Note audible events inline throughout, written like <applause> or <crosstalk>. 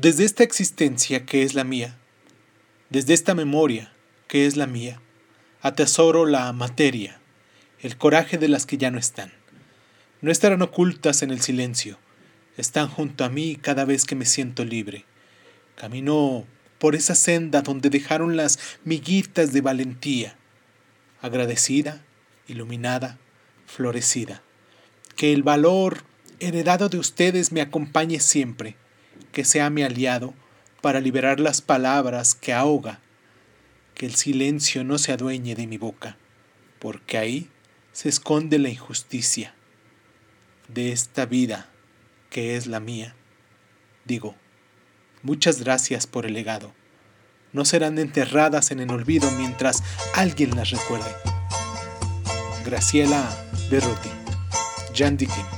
Desde esta existencia que es la mía, desde esta memoria que es la mía, atesoro la materia, el coraje de las que ya no están. No estarán ocultas en el silencio, están junto a mí cada vez que me siento libre. Camino por esa senda donde dejaron las miguitas de valentía, agradecida, iluminada, florecida. Que el valor heredado de ustedes me acompañe siempre, que sea mi aliado para liberar las palabras que ahoga, que el silencio no se adueñe de mi boca, porque ahí se esconde la injusticia de esta vida que es la mía. Digo, muchas gracias por el legado. No serán enterradas en el olvido mientras alguien las recuerde. Graciela Berruti, Jan Dikin.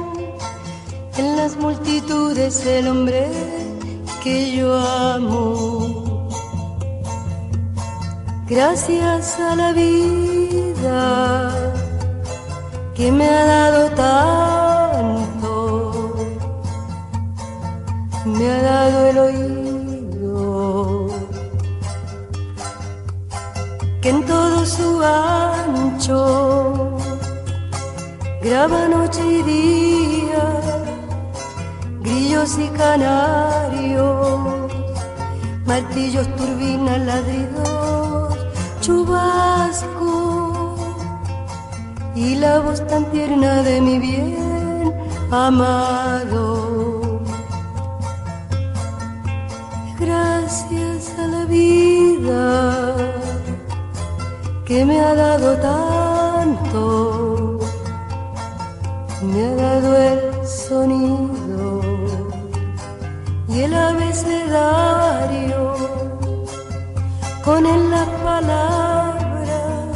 En las multitudes el hombre que yo amo. Gracias a la vida que me ha dado tanto, me ha dado el oído que en todo su ancho graba noche y día, y canarios, martillos, turbinas, ladridos, chubasco y la voz tan tierna de mi bien amado. Gracias a la vida que me ha dado tanto, me ha dado el sonido con él las palabras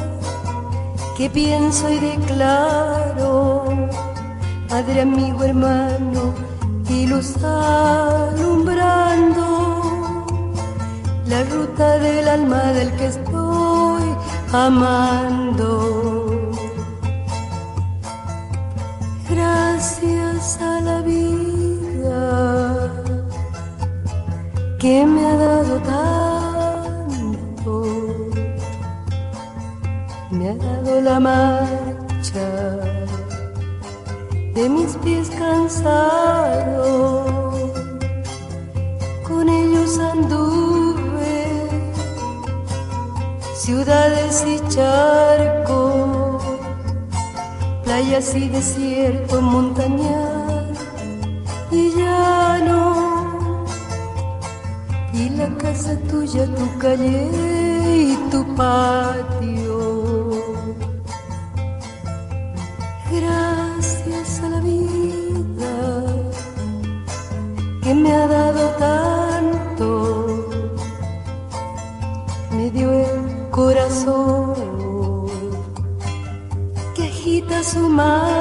que pienso y declaro, Padre, amigo, hermano, y luz alumbrando la ruta del alma del que estoy amando. Gracias a la vida que me ha dado la marcha de mis pies cansados, con ellos anduve ciudades y charcos, playas y desierto, montañas y llano, y la casa tuya, tu calle y tu patio. my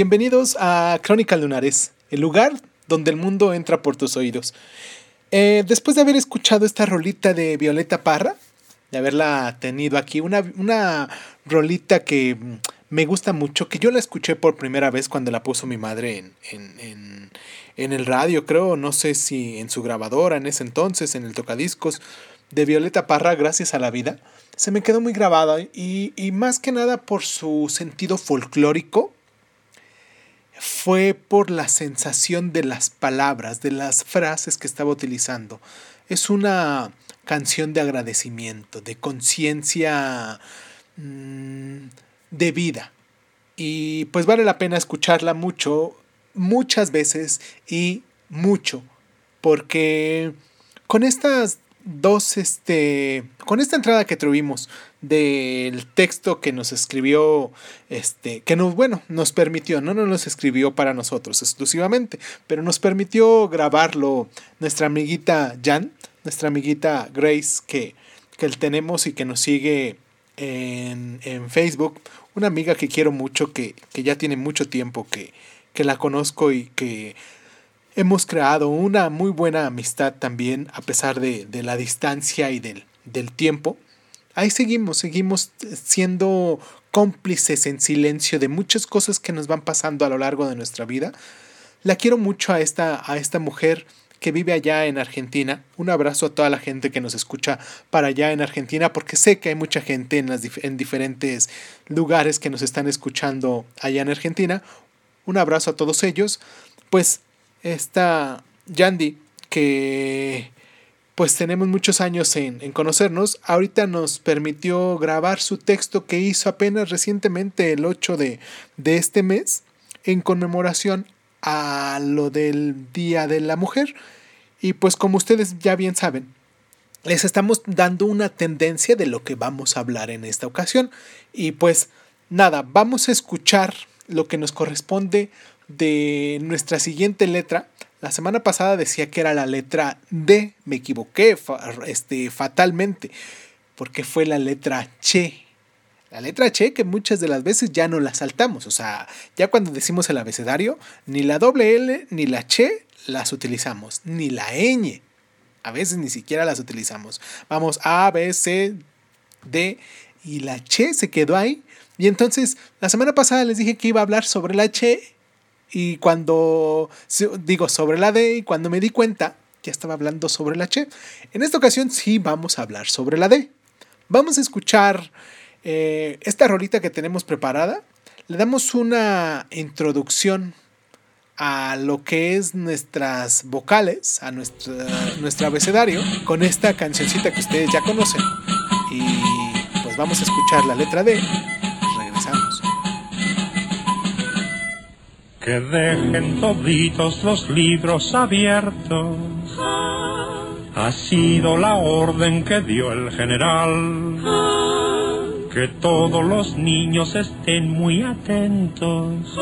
bienvenidos a Crónica Lunares, el lugar donde el mundo entra por tus oídos. Eh, después de haber escuchado esta rolita de Violeta Parra, de haberla tenido aquí, una, una rolita que me gusta mucho, que yo la escuché por primera vez cuando la puso mi madre en, en, en, el radio, creo, no sé si en su grabadora en ese entonces, en el tocadiscos de Violeta Parra, Gracias a la Vida, se me quedó muy grabada y, y más que nada por su sentido folclórico, fue por la sensación de las palabras, de las frases que estaba utilizando. Es una canción de agradecimiento, de conciencia mm, de vida. Y pues vale la pena escucharla mucho, muchas veces y mucho, porque con estas dos, este, con esta entrada que tuvimos del texto que nos escribió, este, que nos, bueno, nos permitió, no nos escribió para nosotros exclusivamente, pero nos permitió grabarlo nuestra amiguita Jan, nuestra amiguita Grace, que, que tenemos y que nos sigue en, en Facebook, una amiga que quiero mucho, que, que ya tiene mucho tiempo que, que la conozco y que hemos creado una muy buena amistad también, a pesar de, de la distancia y del, del, tiempo. Ahí seguimos, seguimos siendo cómplices en silencio de muchas cosas que nos van pasando a lo largo de nuestra vida. La quiero mucho a esta, a esta mujer que vive allá en Argentina. Un abrazo a toda la gente que nos escucha para allá en Argentina, porque sé que hay mucha gente en, las, en diferentes lugares que nos están escuchando allá en Argentina. Un abrazo a todos ellos. Pues esta Yandy, que pues tenemos muchos años en, en, conocernos, ahorita nos permitió grabar su texto que hizo apenas recientemente el 8 de, de este mes en conmemoración a lo del Día de la Mujer. Y pues como ustedes ya bien saben, les estamos dando una tendencia de lo que vamos a hablar en esta ocasión. Y pues nada, vamos a escuchar lo que nos corresponde de nuestra siguiente letra. La semana pasada decía que era la letra D, me equivoqué este, fatalmente, porque fue la letra Che. La letra Che que muchas de las veces ya no la saltamos, o sea, ya cuando decimos el abecedario, ni la doble L ni la Che las utilizamos, ni la ñ. A veces ni siquiera las utilizamos. Vamos A, B, C, D y la Che se quedó ahí. Y entonces, la semana pasada les dije que iba a hablar sobre la Che y cuando digo sobre la D y cuando me di cuenta, ya estaba hablando sobre la Che. En esta ocasión sí vamos a hablar sobre la D. Vamos a escuchar eh, esta rolita que tenemos preparada. Le damos una introducción a lo que es nuestras vocales, a nuestra, nuestro abecedario, con esta cancioncita que ustedes ya conocen. Y pues vamos a escuchar la letra D. Que dejen toditos los libros abiertos. Ha sido la orden que dio el general. Que todos los niños estén muy atentos.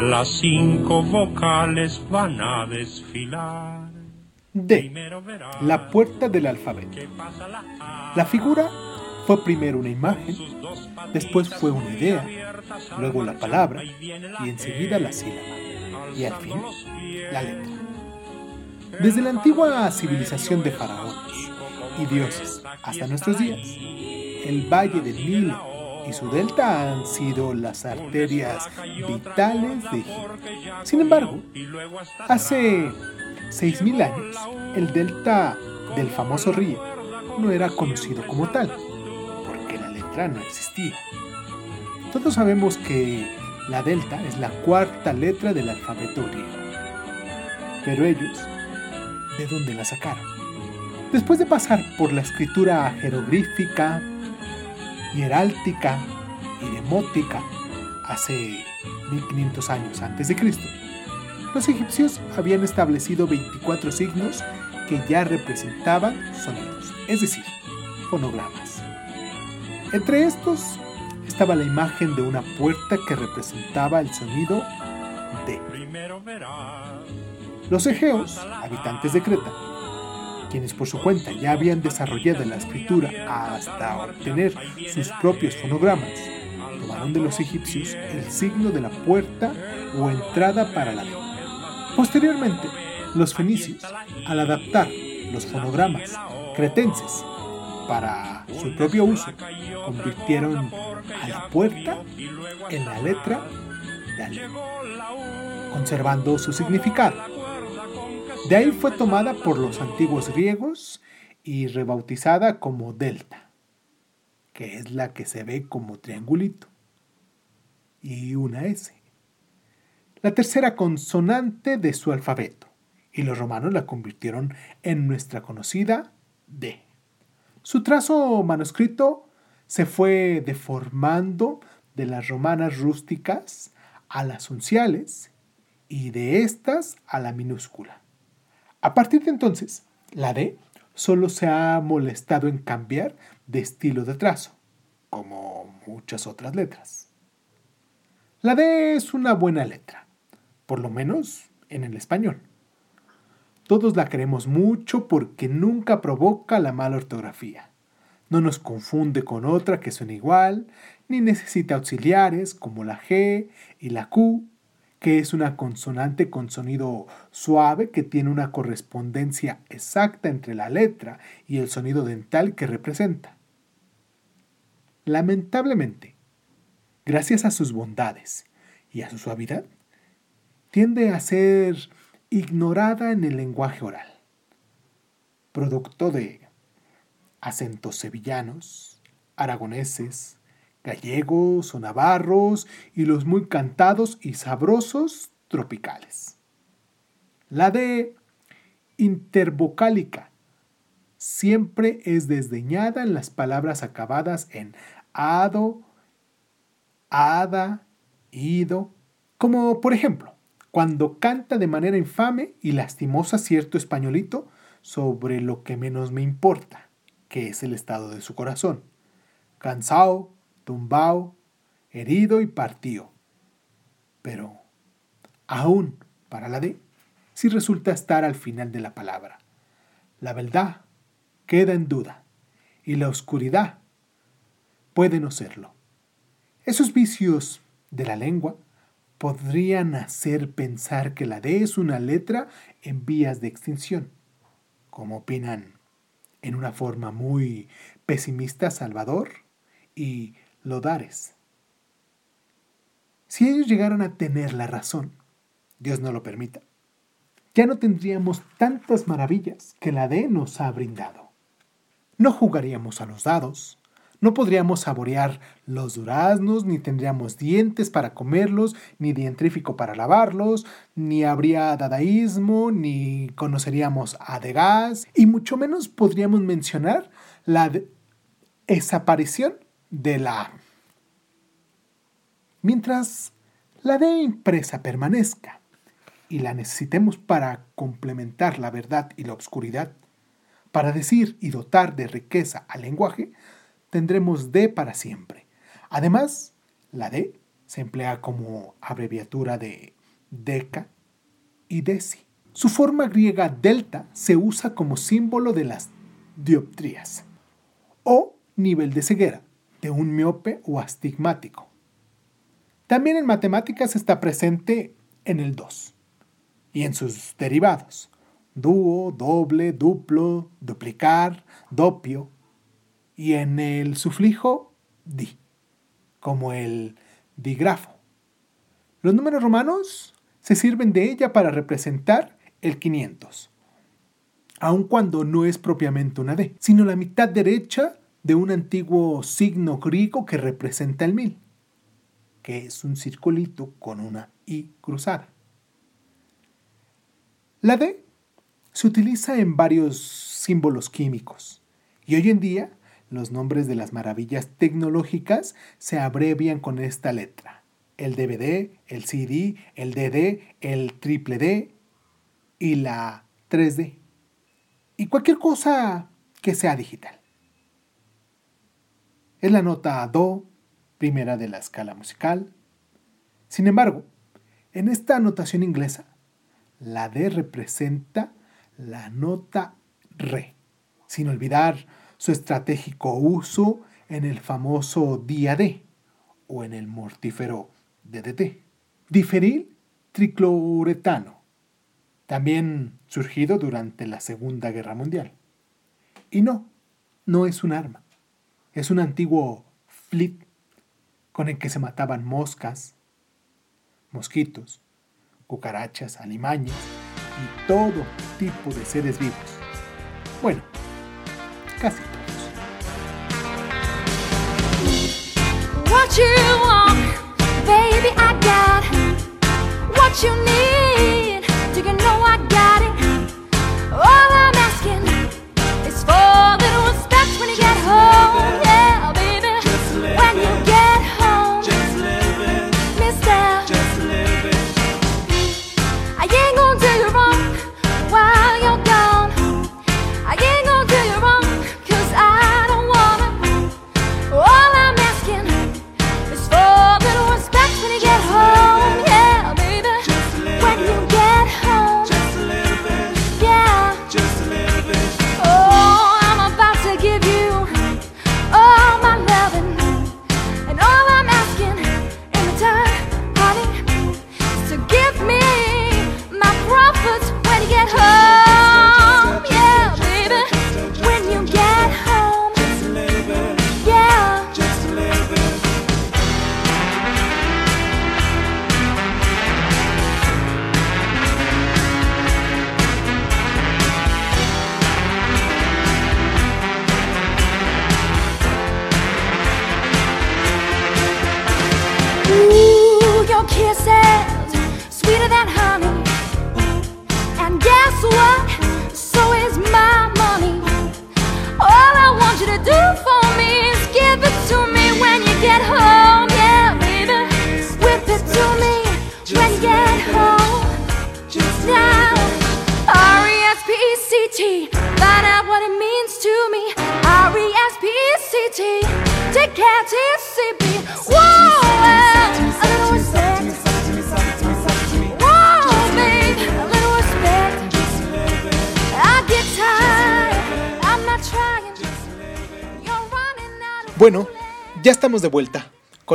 Las cinco vocales van a desfilar. D. La puerta del alfabeto. La figura fue primero una imagen, después fue una idea, luego la palabra y enseguida la sílaba y al fin la letra. Desde la antigua civilización de faraones y dioses hasta nuestros días, el valle del Nilo y su delta han sido las arterias vitales de Egipto. Sin embargo, hace 6.000 años, el delta del famoso río no era conocido como tal, porque la letra no existía. Todos sabemos que la delta es la cuarta letra del alfabeto griego. Pero ellos, ¿de dónde la sacaron? Después de pasar por la escritura jeroglífica, hieráltica y demótica hace 1500 años antes de Cristo, los egipcios habían establecido 24 signos que ya representaban sonidos, es decir, fonogramas. Entre estos estaba la imagen de una puerta que representaba el sonido de. Los egeos, habitantes de Creta, quienes por su cuenta ya habían desarrollado la escritura hasta obtener sus propios fonogramas, tomaron de los egipcios el signo de la puerta o entrada para la lengua. Posteriormente, los fenicios, al adaptar los fonogramas cretenses para su propio uso, convirtieron a la puerta en la letra de conservando su significado. De ahí fue tomada por los antiguos griegos y rebautizada como delta, que es la que se ve como triangulito, y una S. La tercera consonante de su alfabeto, y los romanos la convirtieron en nuestra conocida D. Su trazo manuscrito se fue deformando de las romanas rústicas a las unciales y de estas a la minúscula. A partir de entonces, la D solo se ha molestado en cambiar de estilo de trazo, como muchas otras letras. La D es una buena letra, por lo menos en el español. Todos la queremos mucho porque nunca provoca la mala ortografía. No nos confunde con otra que suena igual, ni necesita auxiliares como la G y la Q, que es una consonante con sonido suave que tiene una correspondencia exacta entre la letra y el sonido dental que representa. Lamentablemente, gracias a sus bondades y a su suavidad, tiende a ser ignorada en el lenguaje oral, producto de acentos sevillanos, aragoneses, gallegos o navarros y los muy cantados y sabrosos tropicales. La de intervocálica siempre es desdeñada en las palabras acabadas en ado, ada, ido, como por ejemplo, cuando canta de manera infame y lastimosa cierto españolito sobre lo que menos me importa, que es el estado de su corazón. Cansado, tumbao, herido y partido. Pero, aún para la D, si resulta estar al final de la palabra. La verdad queda en duda y la oscuridad puede no serlo. Esos vicios de la lengua podrían hacer pensar que la D es una letra en vías de extinción, como opinan en una forma muy pesimista Salvador y Lodares. Si ellos llegaran a tener la razón, Dios no lo permita, ya no tendríamos tantas maravillas que la D nos ha brindado. No jugaríamos a los dados, no podríamos saborear los duraznos, ni tendríamos dientes para comerlos, ni dientrífico para lavarlos, ni habría dadaísmo, ni conoceríamos a Degas, y mucho menos podríamos mencionar la desaparición de la Mientras la D impresa permanezca y la necesitemos para complementar la verdad y la obscuridad, para decir y dotar de riqueza al lenguaje, tendremos D para siempre. Además, la D se emplea como abreviatura de deca y deci. Su forma griega delta se usa como símbolo de las dioptrías o nivel de ceguera de un miope o astigmático. También en matemáticas está presente en el 2 y en sus derivados, dúo, doble, duplo, duplicar, dopio, y en el suflijo di, como el digrafo. Los números romanos se sirven de ella para representar el 500, aun cuando no es propiamente una D, sino la mitad derecha de un antiguo signo griego que representa el 1000, que es un circulito con una I cruzada. La D se utiliza en varios símbolos químicos y hoy en día los nombres de las maravillas tecnológicas se abrevian con esta letra. El DVD, el CD, el DD, el triple D y la 3D. Y cualquier cosa que sea digital. Es la nota Do, primera de la escala musical. Sin embargo, en esta notación inglesa, la D representa la nota Re, sin olvidar su estratégico uso en el famoso día D o en el mortífero DDT. Diferil triclouretano, también surgido durante la Segunda Guerra Mundial. Y no, no es un arma, es un antiguo flit con el que se mataban moscas, mosquitos, cucarachas, alimañas y todo tipo de seres vivos. Bueno, casi todos. What you want, baby, I got what you need. Do you know I got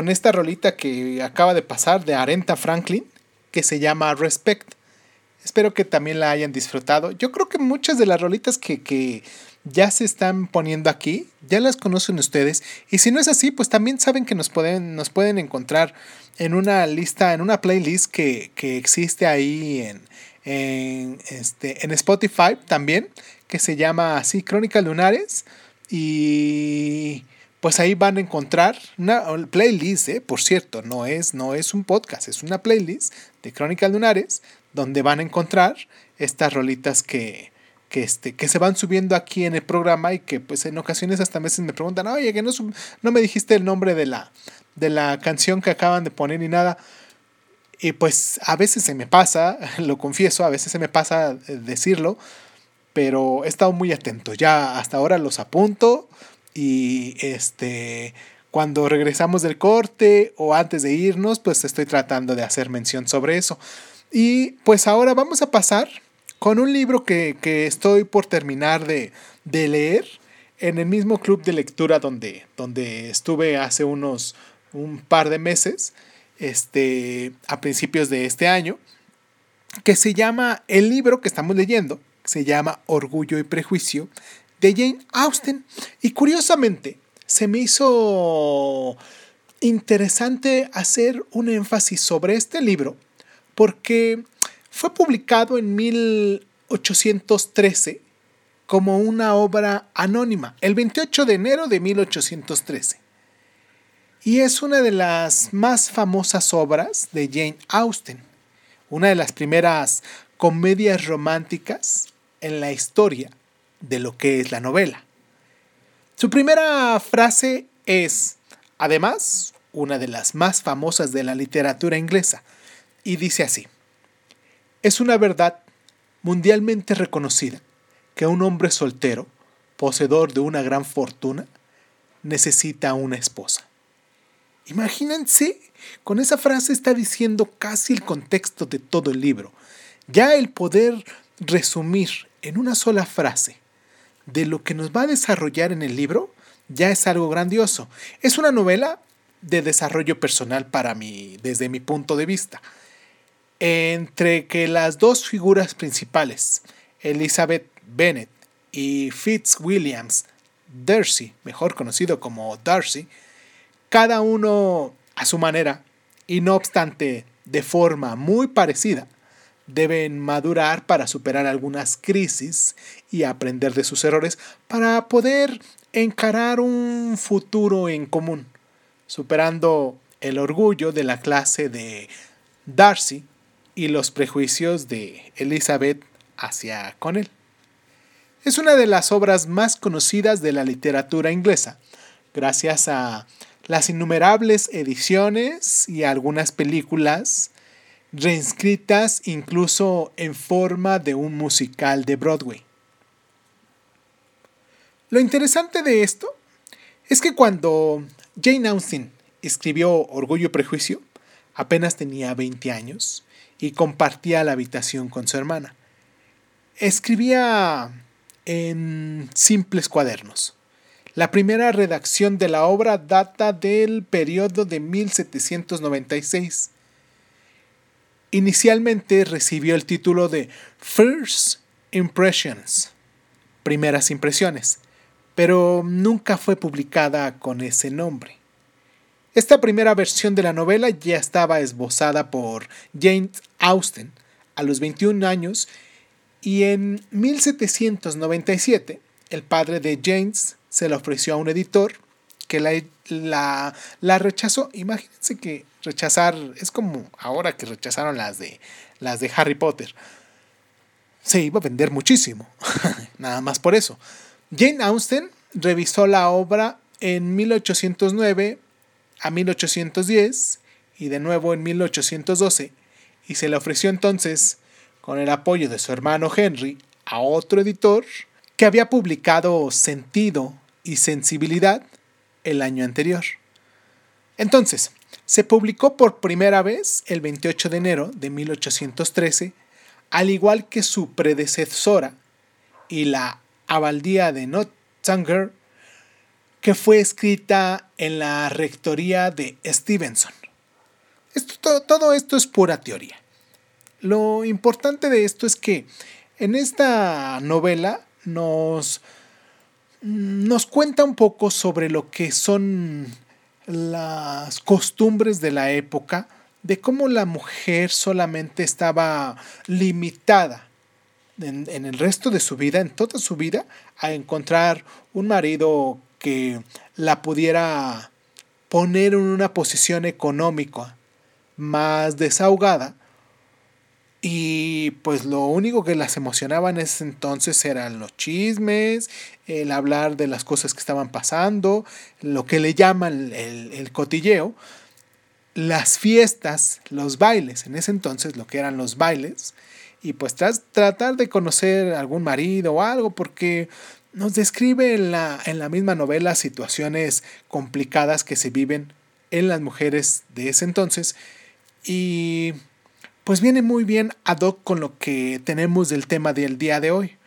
con esta rolita que acaba de pasar de Aretha Franklin que se llama Respect. Espero que también la hayan disfrutado. Yo creo que muchas de las rolitas que, que ya se están poniendo aquí, ya las conocen ustedes. Y si no es así, pues también saben que nos pueden, nos pueden encontrar en una lista, en una playlist que, que existe ahí en, en, este, en Spotify también, que se llama así Crónicas Lunares. Y pues ahí van a encontrar una playlist, ¿eh? por cierto, no es, no es un podcast, es una playlist de Crónicas Lunares donde van a encontrar estas rolitas que, que, este, que se van subiendo aquí en el programa y que pues en ocasiones hasta a veces me preguntan, oye, que no, no me dijiste el nombre de la, de la canción que acaban de poner ni nada. Y pues a veces se me pasa, <laughs> lo confieso, a veces se me pasa eh, decirlo, pero he estado muy atento. Ya hasta ahora los apunto y este cuando regresamos del corte o antes de irnos, pues estoy tratando de hacer mención sobre eso. Y pues ahora vamos a pasar con un libro que, que estoy por terminar de, de leer en el mismo club de lectura donde, donde estuve hace unos un par de meses, este, a principios de este año, que se llama, el libro que estamos leyendo, se llama Orgullo y Prejuicio, de Jane Austen. Y curiosamente, se me hizo interesante hacer un énfasis sobre este libro, porque fue publicado en 1813 como una obra anónima, el 28 de enero de 1813. Y es una de las más famosas obras de Jane Austen, una de las primeras comedias románticas en la historia de lo que es la novela. Su primera frase es, además, una de las más famosas de la literatura inglesa, y dice así, es una verdad mundialmente reconocida que un hombre soltero, poseedor de una gran fortuna, necesita una esposa. Imagínense, con esa frase está diciendo casi el contexto de todo el libro. Ya el poder resumir en una sola frase de lo que nos va a desarrollar en el libro ya es algo grandioso. Es una novela de desarrollo personal para mí, desde mi punto de vista. Entre que las dos figuras principales, Elizabeth Bennet y Fitzwilliams Darcy, mejor conocido como Darcy, cada uno a su manera, y no obstante de forma muy parecida, deben madurar para superar algunas crisis y aprender de sus errores para poder encarar un futuro en común, superando el orgullo de la clase de Darcy y los prejuicios de Elizabeth hacia con él. Es una de las obras más conocidas de la literatura inglesa, gracias a las innumerables ediciones y algunas películas reescritas incluso en forma de un musical de Broadway. Lo interesante de esto es que cuando Jane Austen escribió Orgullo y Prejuicio, apenas tenía 20 años y compartía la habitación con su hermana. Escribía en simples cuadernos. La primera redacción de la obra data del periodo de 1796 Inicialmente recibió el título de First Impressions, primeras impresiones, pero nunca fue publicada con ese nombre. Esta primera versión de la novela ya estaba esbozada por James Austen a los 21 años y en 1797 el padre de James se la ofreció a un editor que la, la, la rechazó. Imagínense que rechazar, es como ahora que rechazaron las de, las de Harry Potter. Se iba a vender muchísimo, <laughs> nada más por eso. Jane Austen revisó la obra en 1809 a 1810 y de nuevo en 1812 y se le ofreció entonces, con el apoyo de su hermano Henry, a otro editor que había publicado Sentido y Sensibilidad el año anterior. Entonces, se publicó por primera vez el 28 de enero de 1813, al igual que su predecesora y la Abaldía de Nottinger, que fue escrita en la rectoría de Stevenson. Esto, todo esto es pura teoría. Lo importante de esto es que en esta novela nos, nos cuenta un poco sobre lo que son las costumbres de la época, de cómo la mujer solamente estaba limitada en, el resto de su vida, en toda su vida, a encontrar un marido que la pudiera poner en una posición económica más desahogada y pues lo único que las emocionaba en ese entonces eran los chismes, el hablar de las cosas que estaban pasando, lo que le llaman el, cotilleo, las fiestas, los bailes, en ese entonces lo que eran los bailes, y pues tratar de conocer algún marido o algo, porque nos describe en la, en la misma novela situaciones complicadas que se viven en las mujeres de ese entonces, y pues viene muy bien ad hoc con lo que tenemos del tema del día de hoy.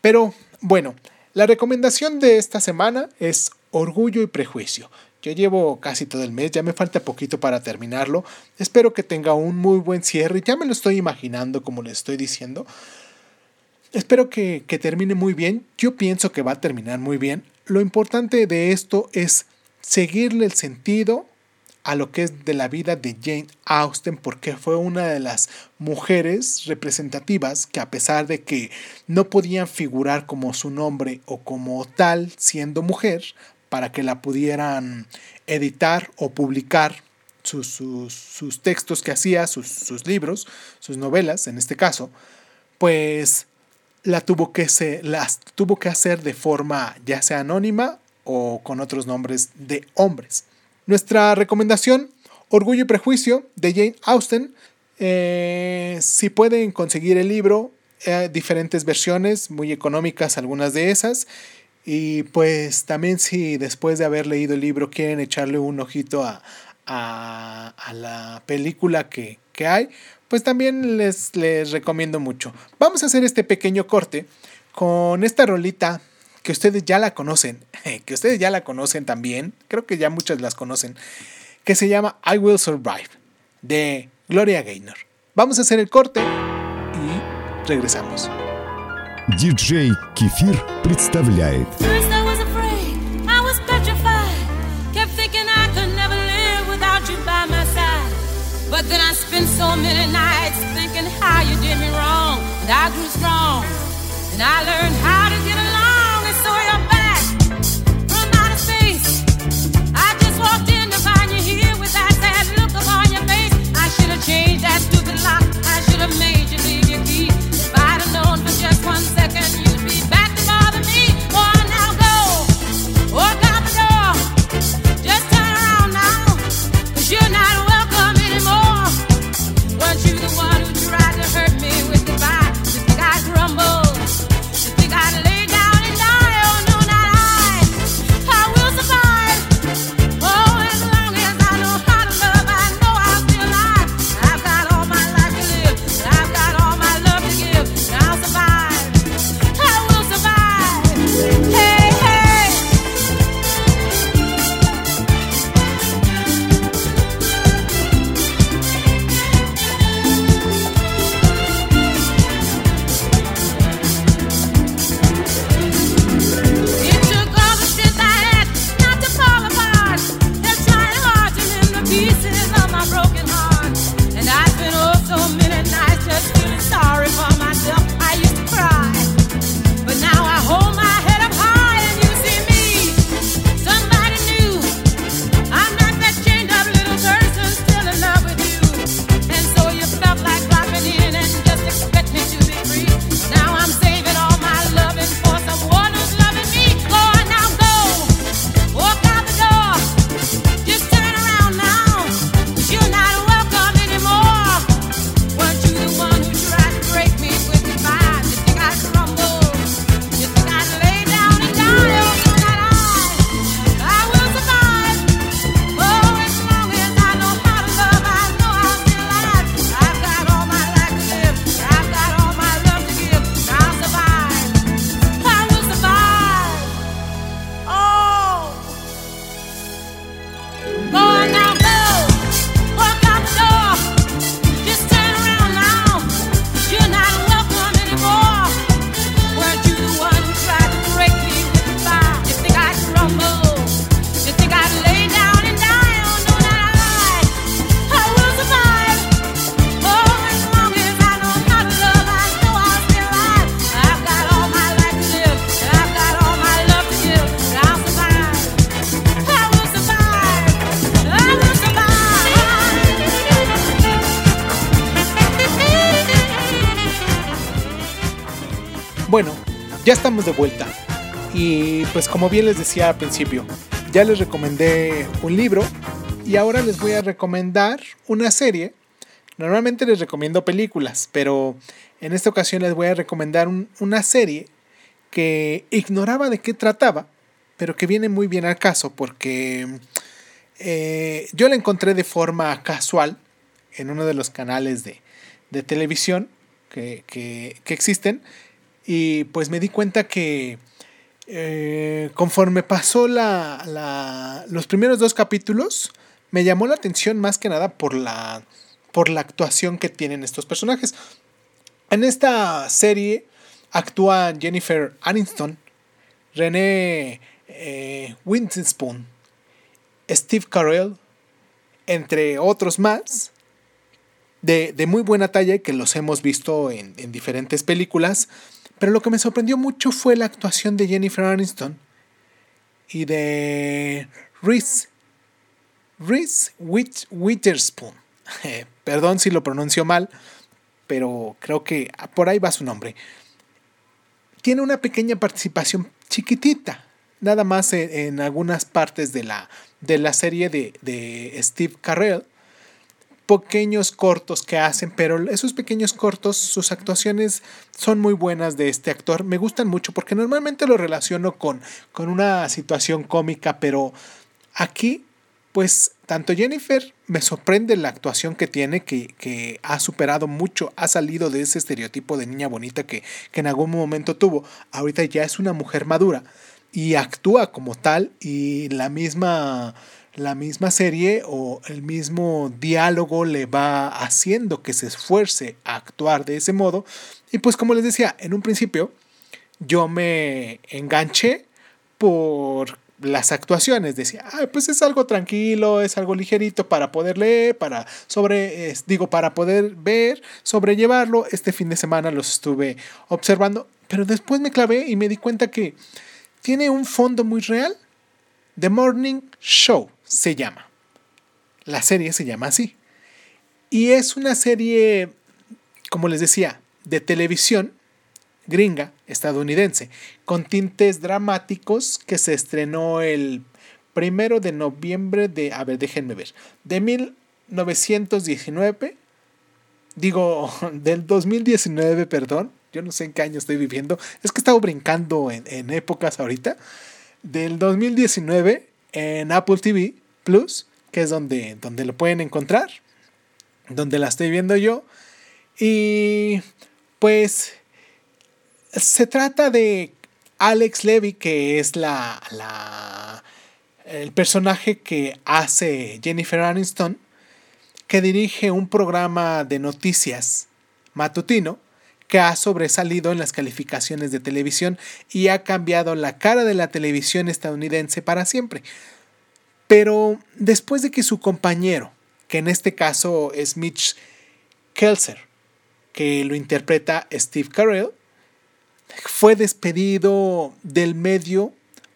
Pero bueno, la recomendación de esta semana es Orgullo y Prejuicio. Yo llevo casi todo el mes, ya me falta poquito para terminarlo. Espero que tenga un muy buen cierre. Ya me lo estoy imaginando como les estoy diciendo. Espero que, que termine muy bien. Yo pienso que va a terminar muy bien. Lo importante de esto es seguirle el sentido a lo que es de la vida de Jane Austen porque fue una de las mujeres representativas que a pesar de que no podían figurar como su nombre o como tal siendo mujer para que la pudieran editar o publicar sus, sus, textos que hacía, sus, sus, libros, sus novelas en este caso, pues la tuvo que se, las tuvo que hacer de forma ya sea anónima o con otros nombres de hombres. Nuestra recomendación, Orgullo y Prejuicio, de Jane Austen. Eh, si pueden conseguir el libro, eh, diferentes versiones, muy económicas algunas de esas. Y pues también si después de haber leído el libro quieren echarle un ojito a, a, a la película que, que, hay, pues también les, les recomiendo mucho. Vamos a hacer este pequeño corte con esta rolita que ustedes ya la conocen, <laughs> que ustedes ya la conocen también, creo que ya muchas las conocen, que se llama I Will Survive, de Gloria Gaynor. Vamos a hacer el corte y regresamos. Диджей Кефир представляет First I was afraid, I was petrified. Kept thinking I could never live without you by my side. But then I spent so many nights thinking how you did me wrong. And I grew strong, and I learned how Ya estamos de vuelta. Y pues como bien les decía al principio, ya les recomendé un libro y ahora les voy a recomendar una serie. Normalmente les recomiendo películas, pero en esta ocasión les voy a recomendar un- una serie que ignoraba de qué trataba, pero que viene muy bien al caso porque eh, yo la encontré de forma casual en uno de los canales de, de televisión que, que- que existen y pues me di cuenta que eh, conforme pasó la, la- los primeros dos capítulos me llamó la atención más que nada por la, por la actuación que tienen estos personajes. En esta serie actúan Jennifer Aniston, René eh, Steve Carell, entre otros más, de, de muy buena talla que los hemos visto en, en diferentes películas. Pero lo que me sorprendió mucho fue la actuación de Jennifer Aniston y de Reese, Reese Wit- Witherspoon. <laughs> Perdón si lo pronuncio mal, pero creo que por ahí va su nombre. Tiene una pequeña participación chiquitita, nada más en, en algunas partes de la, de la serie de, de Steve Carell, pequeños cortos que hacen, pero esos pequeños cortos, sus actuaciones son muy buenas de este actor. Me gustan mucho porque normalmente lo relaciono con, con una situación cómica, pero aquí, pues tanto Jennifer me sorprende la actuación que tiene, que, que, ha superado mucho, ha salido de ese estereotipo de niña bonita que, que en algún momento tuvo. Ahorita ya es una mujer madura y actúa como tal y la misma la misma serie o el mismo diálogo le va haciendo que se esfuerce a actuar de ese modo. Y pues como les decía, en un principio yo me enganché por las actuaciones. Decía, pues es algo tranquilo, es algo ligerito para poder leer, para sobre, digo, para poder ver, sobrellevarlo. Este fin de semana los estuve observando, pero después me clavé y me di cuenta que tiene un fondo muy real. The Morning Show se llama. La serie se llama así. Y es una serie, como les decía, de televisión gringa, estadounidense, con tintes dramáticos que se estrenó el primero de noviembre de, a ver, déjenme ver, de 1919, digo, <laughs> del 2019, perdón, yo no sé en qué año estoy viviendo, es que he estado brincando en, en épocas ahorita, del 2019 en Apple TV Plus, que es donde, donde lo pueden encontrar, donde la estoy viendo yo. Y pues se trata de Alex Levy, que es la, la, el personaje que hace Jennifer Aniston, que dirige un programa de noticias matutino que ha sobresalido en las calificaciones de televisión y ha cambiado la cara de la televisión estadounidense para siempre. Pero después de que su compañero, que en este caso es Mitch Kelser, que lo interpreta Steve Carell, fue despedido del medio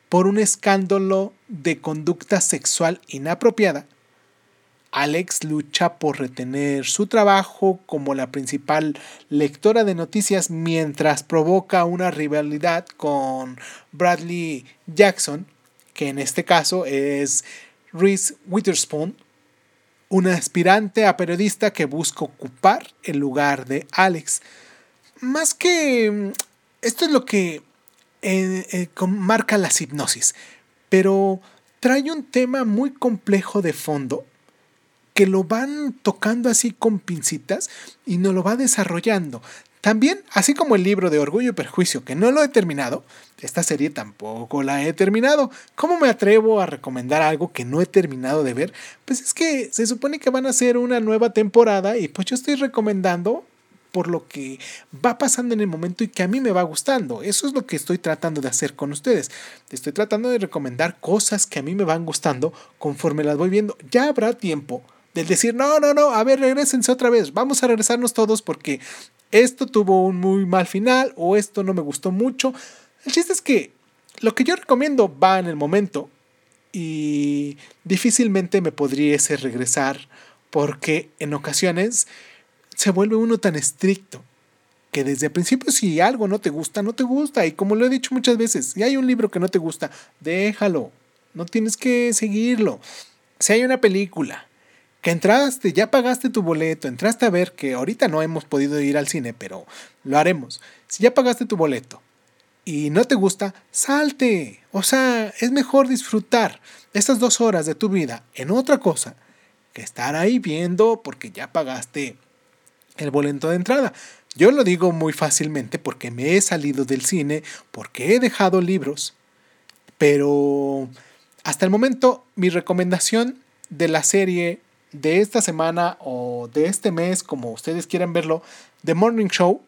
por un escándalo de conducta sexual inapropiada, Alex lucha por retener su trabajo como la principal lectora de noticias mientras provoca una rivalidad con Bradley Jackson, que en este caso es Reese Witherspoon, una aspirante a periodista que busca ocupar el lugar de Alex. Más que... Esto es lo que eh, eh, marca la hipnosis, pero trae un tema muy complejo de fondo que lo van tocando así con pincitas y nos lo va desarrollando. También, así como el libro de Orgullo y Perjuicio, que no lo he terminado, esta serie tampoco la he terminado. ¿Cómo me atrevo a recomendar algo que no he terminado de ver? Pues es que se supone que van a hacer una nueva temporada y pues yo estoy recomendando por lo que va pasando en el momento y que a mí me va gustando. Eso es lo que estoy tratando de hacer con ustedes. Estoy tratando de recomendar cosas que a mí me van gustando conforme las voy viendo. Ya habrá tiempo del decir, no, no, no, a ver, regresense otra vez, vamos a regresarnos todos porque esto tuvo un muy mal final o esto no me gustó mucho. El chiste es que lo que yo recomiendo va en el momento y difícilmente me podría ese regresar porque en ocasiones se vuelve uno tan estricto que desde el principio si algo no te gusta, no te gusta. Y como lo he dicho muchas veces, si hay un libro que no te gusta, déjalo. No tienes que seguirlo. Si hay una película que entraste, ya pagaste tu boleto, entraste a ver que ahorita no hemos podido ir al cine, pero lo haremos. Si ya pagaste tu boleto y no te gusta, salte. O sea, es mejor disfrutar estas dos horas de tu vida en otra cosa que estar ahí viendo porque ya pagaste el boleto de entrada. Yo lo digo muy fácilmente porque me he salido del cine, porque he dejado libros, pero hasta el momento mi recomendación de la serie de esta semana o de este mes, como ustedes quieran verlo, The Morning Show,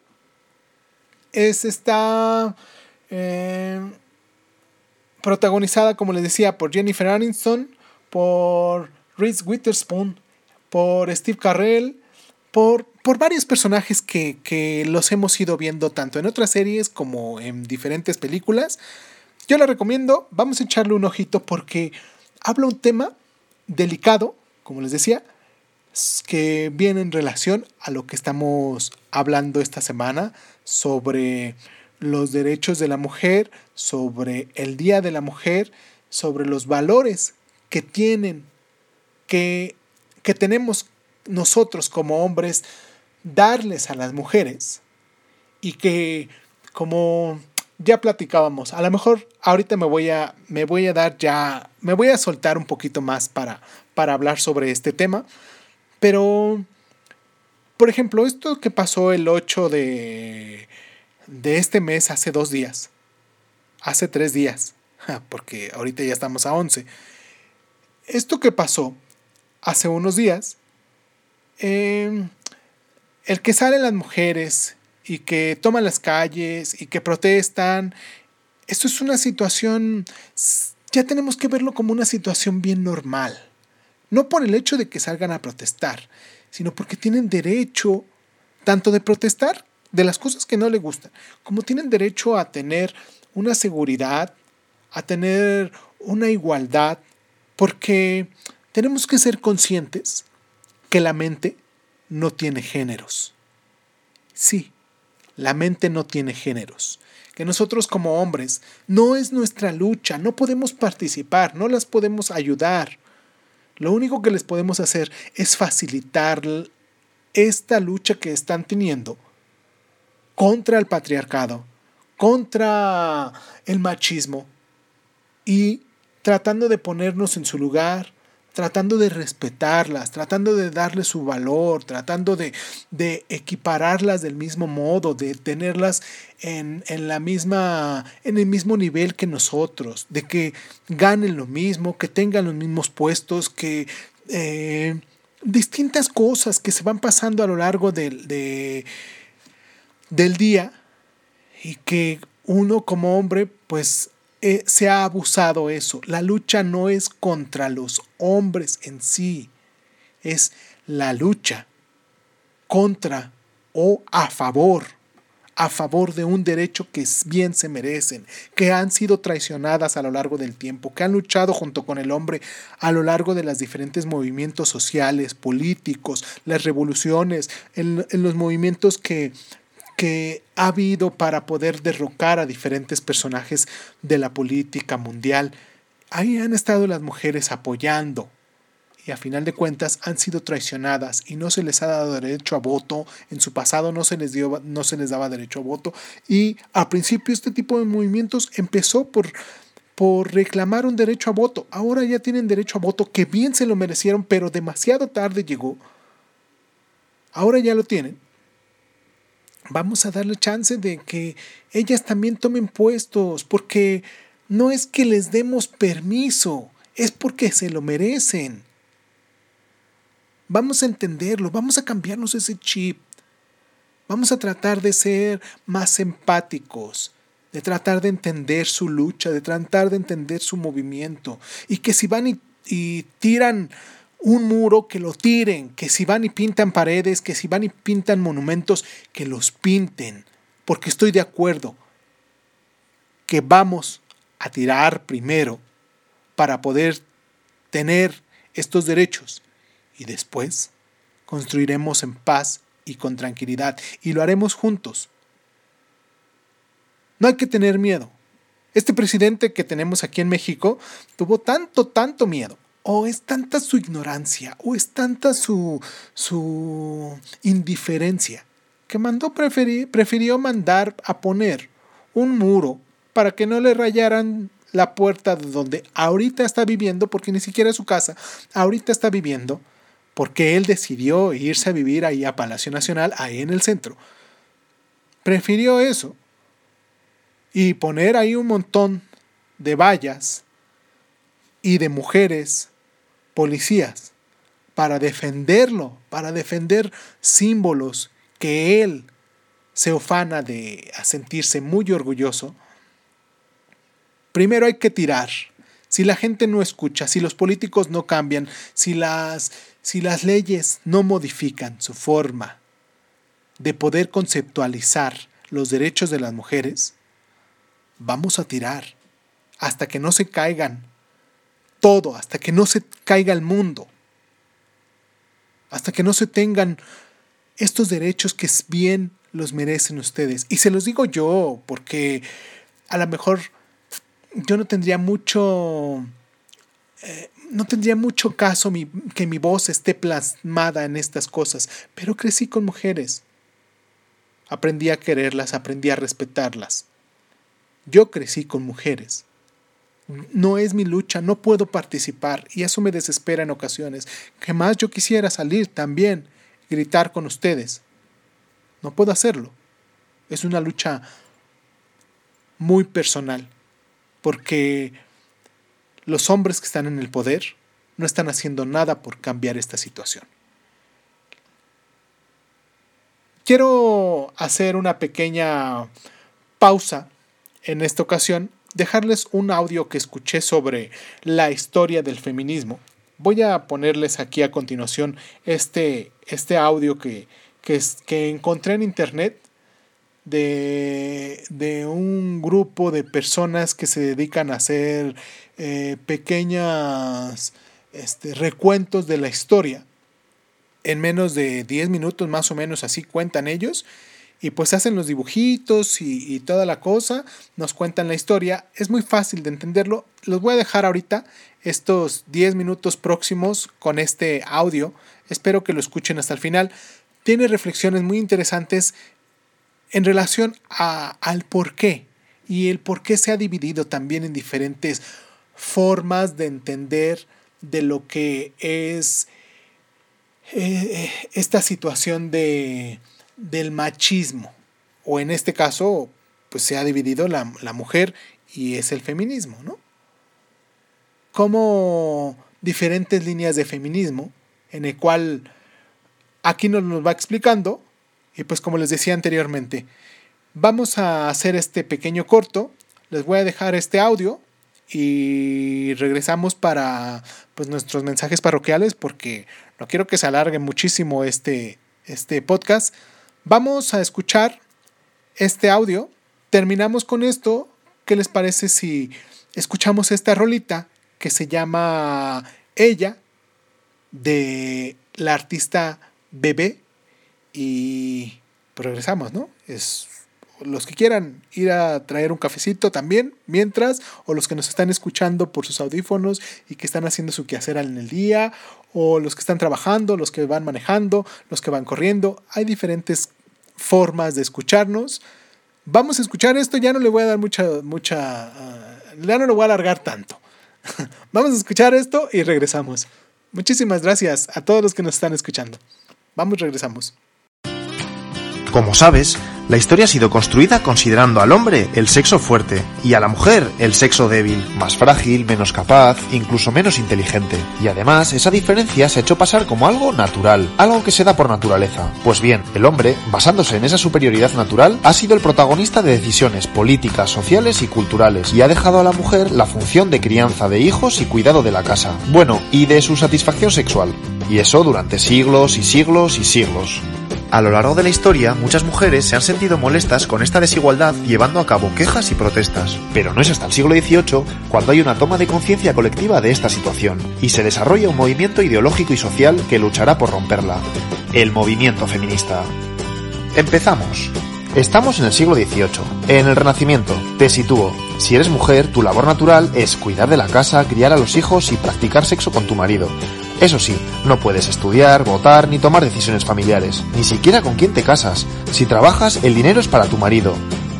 es esta eh, protagonizada, como les decía, por Jennifer Aniston, por Reese Witherspoon, por Steve Carrell, por, por varios personajes que, que los hemos ido viendo tanto en otras series como en diferentes películas. Yo la recomiendo, vamos a echarle un ojito porque habla un tema delicado, como les decía, que viene en relación a lo que estamos hablando esta semana sobre los derechos de la mujer, sobre el Día de la Mujer, sobre los valores que tienen, que, que tenemos nosotros como hombres darles a las mujeres y que como ya platicábamos, a lo mejor ahorita me voy a me voy a dar ya me voy a soltar un poquito más para para hablar sobre este tema, pero por ejemplo, esto que pasó el 8 de de este mes hace dos días, hace tres días, porque ahorita ya estamos a 11. Esto que pasó hace unos días, em, el que salen las mujeres y que toman las calles y que protestan, esto es una situación, ya tenemos que verlo como una situación bien normal. No por el hecho de que salgan a protestar, sino porque tienen derecho tanto de protestar de las cosas que no le gustan, como tienen derecho a tener una seguridad, a tener una igualdad, porque tenemos que ser conscientes que la mente no tiene géneros. Sí, la mente no tiene géneros. Que nosotros como hombres no es nuestra lucha, no podemos participar, no las podemos ayudar. Lo único que les podemos hacer es facilitar esta lucha que están teniendo contra el patriarcado, contra el machismo y tratando de ponernos en su lugar, tratando de respetarlas, tratando de darles su valor, tratando de, de equipararlas del mismo modo, de tenerlas en, en, la misma, en el mismo nivel que nosotros, de que ganen lo mismo, que tengan los mismos puestos, que eh, distintas cosas que se van pasando a lo largo del, de, del día y que uno como hombre pues eh, se ha abusado eso. La lucha no es contra los hombres en sí, es la lucha contra o a favor, a favor de un derecho que bien se merecen, que han sido traicionadas a lo largo del tiempo, que han luchado junto con el hombre a lo largo de los diferentes movimientos sociales, políticos, las revoluciones, en los movimientos que que ha habido para poder derrocar a diferentes personajes de la política mundial. Ahí han estado las mujeres apoyando y a final de cuentas han sido traicionadas y no se les ha dado derecho a voto. En su pasado no se les, dio, no se les daba derecho a voto y al principio este tipo de movimientos empezó por, por reclamar un derecho a voto. Ahora ya tienen derecho a voto que bien se lo merecieron pero demasiado tarde llegó. Ahora ya lo tienen vamos a darle chance de que ellas también tomen puestos, porque no es que les demos permiso, es porque se lo merecen. Vamos a entenderlo, vamos a cambiarnos ese chip. Vamos a tratar de ser más empáticos, de tratar de entender su lucha, de tratar de entender su movimiento. Y que si van y, y tiran un muro, que lo tiren, que si van y pintan paredes, que si van y pintan monumentos, que los pinten, porque estoy de acuerdo que vamos a tirar primero para poder tener estos derechos y después construiremos en paz y con tranquilidad y lo haremos juntos. No hay que tener miedo. Este presidente que tenemos aquí en México tuvo tanto, tanto miedo o es tanta su ignorancia, o es tanta su, su indiferencia, que mandó prefirió mandar a poner un muro para que no le rayaran la puerta de donde ahorita está viviendo, porque ni siquiera es su casa, ahorita está viviendo, porque él decidió irse a vivir ahí a Palacio Nacional, ahí en el centro. Prefirió eso y poner ahí un montón de vallas y de mujeres policías para defenderlo, para defender símbolos que él se ofana de sentirse muy orgulloso, primero hay que tirar. Si la gente no escucha, si los políticos no cambian, si las, si las leyes no modifican su forma de poder conceptualizar los derechos de las mujeres, vamos a tirar hasta que no se caigan todo, hasta que no se caiga el mundo, hasta que no se tengan estos derechos que bien los merecen ustedes. Y se los digo yo, porque a lo mejor yo no tendría mucho eh, no tendría mucho caso que mi voz esté plasmada en estas cosas, pero crecí con mujeres. Aprendí a quererlas, aprendí a respetarlas. Yo crecí con mujeres. No es mi lucha, no puedo participar y eso me desespera en ocasiones. Que más yo quisiera salir también, gritar con ustedes. No puedo hacerlo. Es una lucha muy personal, porque los hombres que están en el poder no están haciendo nada por cambiar esta situación. Quiero hacer una pequeña pausa en esta ocasión, dejarles un audio que escuché sobre la historia del feminismo. Voy a ponerles aquí a continuación este, este audio que, que, encontré en internet de, de un grupo de personas que se dedican a hacer eh, pequeñas este, recuentos de la historia. En menos de 10 minutos más o menos así cuentan ellos. Y pues hacen los dibujitos y, toda la cosa, nos cuentan la historia. Es muy fácil de entenderlo. Los voy a dejar ahorita estos 10 minutos próximos con este audio. Espero que lo escuchen hasta el final. Tiene reflexiones muy interesantes en relación a- al por qué y el por qué se ha dividido también en diferentes formas de entender de lo que es eh, esta situación de, del machismo o en este caso pues se ha dividido la, la mujer y es el feminismo, ¿no? Como diferentes líneas de feminismo en el cual aquí nos va explicando y pues como les decía anteriormente, vamos a hacer este pequeño corto, les voy a dejar este audio y regresamos para pues nuestros mensajes parroquiales porque no quiero que se alargue muchísimo este, este podcast. Vamos a escuchar este audio, terminamos con esto, ¿qué les parece si escuchamos esta rolita que se llama Ella de la artista Bebé y regresamos, ¿no? Es los que quieran ir a traer un cafecito también, mientras, o los que nos están escuchando por sus audífonos y que están haciendo su quehacer en el día, o los que están trabajando, los que van manejando, los que van corriendo. Hay diferentes formas de escucharnos. Vamos a escuchar esto, ya no le voy a dar mucha, mucha, ah, ya no lo voy a alargar tanto. <laughs> Vamos a escuchar esto y regresamos. Muchísimas gracias a todos los que nos están escuchando. Vamos, regresamos. Como sabes, la historia ha sido construida considerando al hombre el sexo fuerte y a la mujer el sexo débil, más frágil, menos capaz, incluso menos inteligente. Y además, esa diferencia se ha hecho pasar como algo natural, algo que se da por naturaleza. Pues bien, el hombre, basándose en esa superioridad natural, ha sido el protagonista de decisiones políticas, sociales y culturales, y ha dejado a la mujer la función de crianza de hijos y cuidado de la casa. Bueno, y de su satisfacción sexual. Y eso durante siglos y siglos y siglos. A lo largo de la historia, muchas mujeres se han sentido molestas con esta desigualdad llevando a cabo quejas y protestas. Pero no es hasta el siglo XVIII cuando hay una toma de conciencia colectiva de esta situación y se desarrolla un movimiento ideológico y social que luchará por romperla. El movimiento feminista. Empezamos. Estamos en el siglo XVIII, en el Renacimiento. Te sitúo. Si eres mujer, tu labor natural es cuidar de la casa, criar a los hijos y practicar sexo con tu marido. Eso sí, no puedes estudiar, votar ni tomar decisiones familiares, ni siquiera con quién te casas. Si trabajas, el dinero es para tu marido.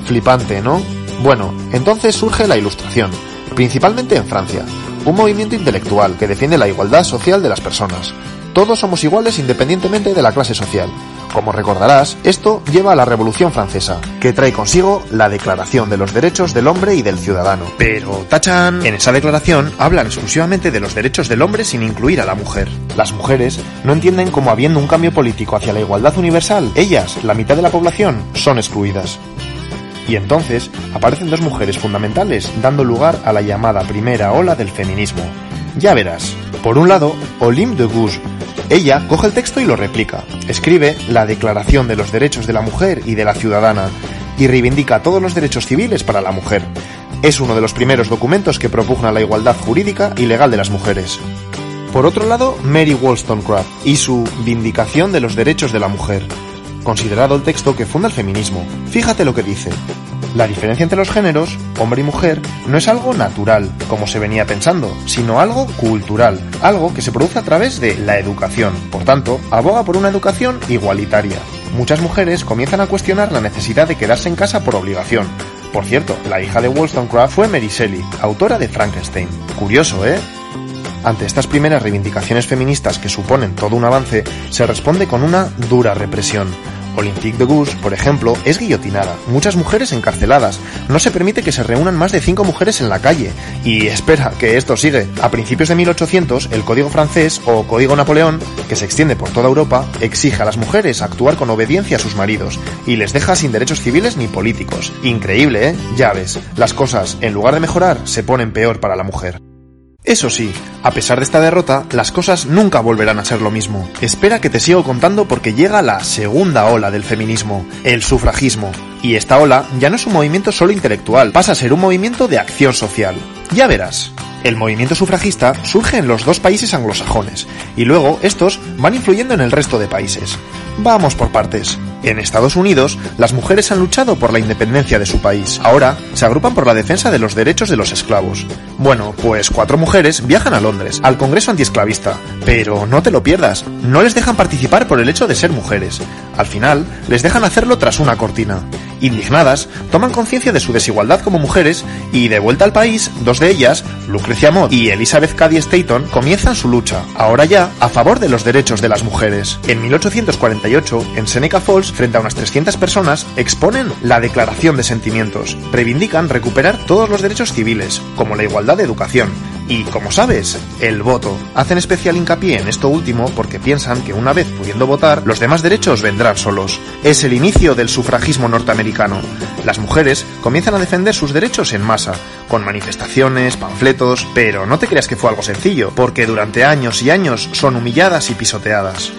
Flipante, ¿no? Bueno, entonces surge la Ilustración, principalmente en Francia, un movimiento intelectual que defiende la igualdad social de las personas. Todos somos iguales independientemente de la clase social. Como recordarás, esto lleva a la Revolución Francesa, que trae consigo la Declaración de los Derechos del Hombre y del Ciudadano. Pero, tachan, en esa declaración hablan exclusivamente de los derechos del hombre sin incluir a la mujer. Las mujeres no entienden como habiendo un cambio político hacia la igualdad universal, ellas, la mitad de la población, son excluidas. Y entonces aparecen dos mujeres fundamentales dando lugar a la llamada primera ola del feminismo. Ya verás. Por un lado, Olympe de Gouges. Ella coge el texto y lo replica. Escribe la Declaración de los Derechos de la Mujer y de la Ciudadana y reivindica todos los derechos civiles para la mujer. Es uno de los primeros documentos que propugna la igualdad jurídica y legal de las mujeres. Por otro lado, Mary Wollstonecraft y su Vindicación de los Derechos de la Mujer, considerado el texto que funda el feminismo. Fíjate lo que dice. La diferencia entre los géneros, hombre y mujer, no es algo natural, como se venía pensando, sino algo cultural, algo que se produce a través de la educación. Por tanto, aboga por una educación igualitaria. Muchas mujeres comienzan a cuestionar la necesidad de quedarse en casa por obligación. Por cierto, la hija de Wollstonecraft fue Mary Shelley, autora de Frankenstein. Curioso, ¿eh? Ante estas primeras reivindicaciones feministas que suponen todo un avance, se responde con una dura represión. Olympique de Gouges, por ejemplo, es guillotinada, muchas mujeres encarceladas, no se permite que se reúnan más de cinco mujeres en la calle. Y espera, que esto sigue. A principios de 1800, el Código francés o Código Napoleón, que se extiende por toda Europa, exige a las mujeres actuar con obediencia a sus maridos y les deja sin derechos civiles ni políticos. Increíble, ¿eh? Ya ves, las cosas, en lugar de mejorar, se ponen peor para la mujer. Eso sí, a pesar de esta derrota, las cosas nunca volverán a ser lo mismo. Espera que te sigo contando porque llega la segunda ola del feminismo, el sufragismo. Y esta ola ya no es un movimiento solo intelectual, pasa a ser un movimiento de acción social. Ya verás. El movimiento sufragista surge en los dos países anglosajones, y luego estos van influyendo en el resto de países. Vamos por partes. En Estados Unidos, las mujeres han luchado por la independencia de su país. Ahora se agrupan por la defensa de los derechos de los esclavos. Bueno, pues cuatro mujeres viajan a Londres, al Congreso antiesclavista. Pero no te lo pierdas, no les dejan participar por el hecho de ser mujeres. Al final, les dejan hacerlo tras una cortina. Indignadas, toman conciencia de su desigualdad como mujeres y de vuelta al país, dos de ellas, Lucrecia Mott y Elizabeth Cady Stanton, comienzan su lucha, ahora ya, a favor de los derechos de las mujeres. En 1848, en Seneca Falls, frente a unas 300 personas, exponen la Declaración de Sentimientos. Reivindican recuperar todos los derechos civiles, como la igualdad de educación, y, como sabes, el voto. Hacen especial hincapié en esto último porque piensan que una vez pudiendo votar, los demás derechos vendrán solos. Es el inicio del sufragismo norteamericano. Las mujeres comienzan a defender sus derechos en masa, con manifestaciones, panfletos, pero no te creas que fue algo sencillo, porque durante años y años son humilladas y pisoteadas.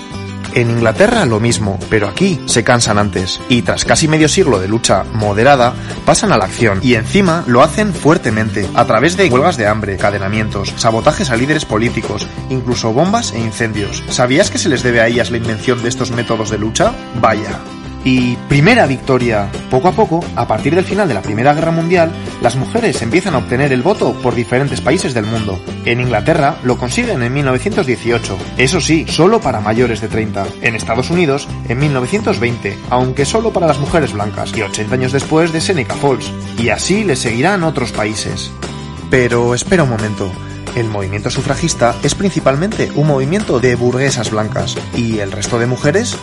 En Inglaterra lo mismo, pero aquí se cansan antes, y tras casi medio siglo de lucha moderada, pasan a la acción, y encima lo hacen fuertemente, a través de huelgas de hambre, cadenamientos, sabotajes a líderes políticos, incluso bombas e incendios. ¿Sabías que se les debe a ellas la invención de estos métodos de lucha? Vaya. Y primera victoria. Poco a poco, a partir del final de la Primera Guerra Mundial, las mujeres empiezan a obtener el voto por diferentes países del mundo. En Inglaterra lo consiguen en 1918, eso sí, solo para mayores de 30. En Estados Unidos, en 1920, aunque solo para las mujeres blancas, y 80 años después de Seneca Falls. Y así le seguirán otros países. Pero espera un momento. El movimiento sufragista es principalmente un movimiento de burguesas blancas. ¿Y el resto de mujeres?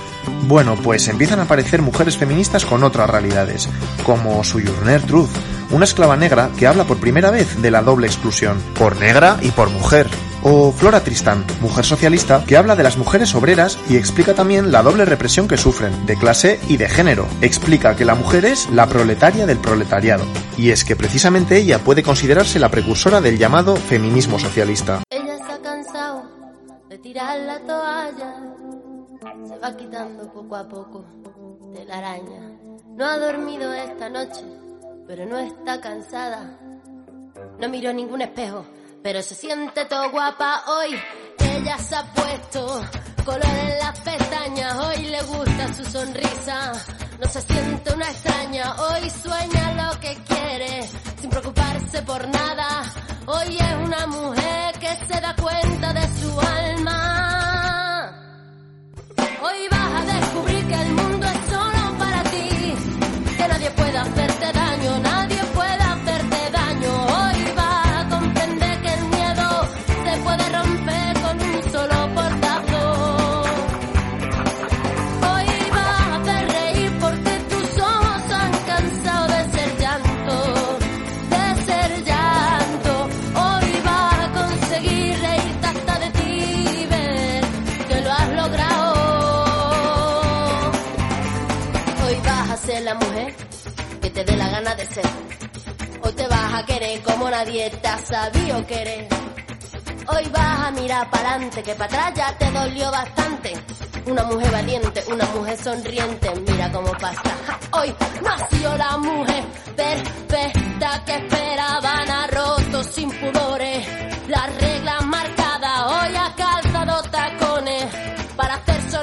Bueno, pues empiezan a aparecer mujeres feministas con otras realidades, como Sojourner Truth, una esclava negra que habla por primera vez de la doble exclusión, por negra y por mujer. O Flora Tristán, mujer socialista que habla de las mujeres obreras y explica también la doble represión que sufren, de clase y de género. Explica que la mujer es la proletaria del proletariado. Y es que precisamente ella puede considerarse la precursora del llamado feminismo socialista. Ella se ha cansado de tirar la toalla. Se va quitando poco a poco de la araña. No ha dormido esta noche, pero no está cansada. No miró ningún espejo, pero se siente todo guapa hoy. Ella se ha puesto color en las pestañas. Hoy le gusta su sonrisa. No se siente una extraña. Hoy sueña lo que quiere, sin preocuparse por nada. Hoy es una mujer que se da cuenta de su alma. Hoy vas a descubrir que el mundo es solo para ti, que nadie puede hacerte daño, nadie Hoy te vas a querer como nadie te ha sabido querer. Hoy vas a mirar para adelante, que para atrás ya te dolió bastante. Una mujer valiente, una mujer sonriente, mira cómo pasa. Ja, Hoy nació la mujer perfecta que esperaban a rotos sin pudores. Las reglas marcadas, hoy tacones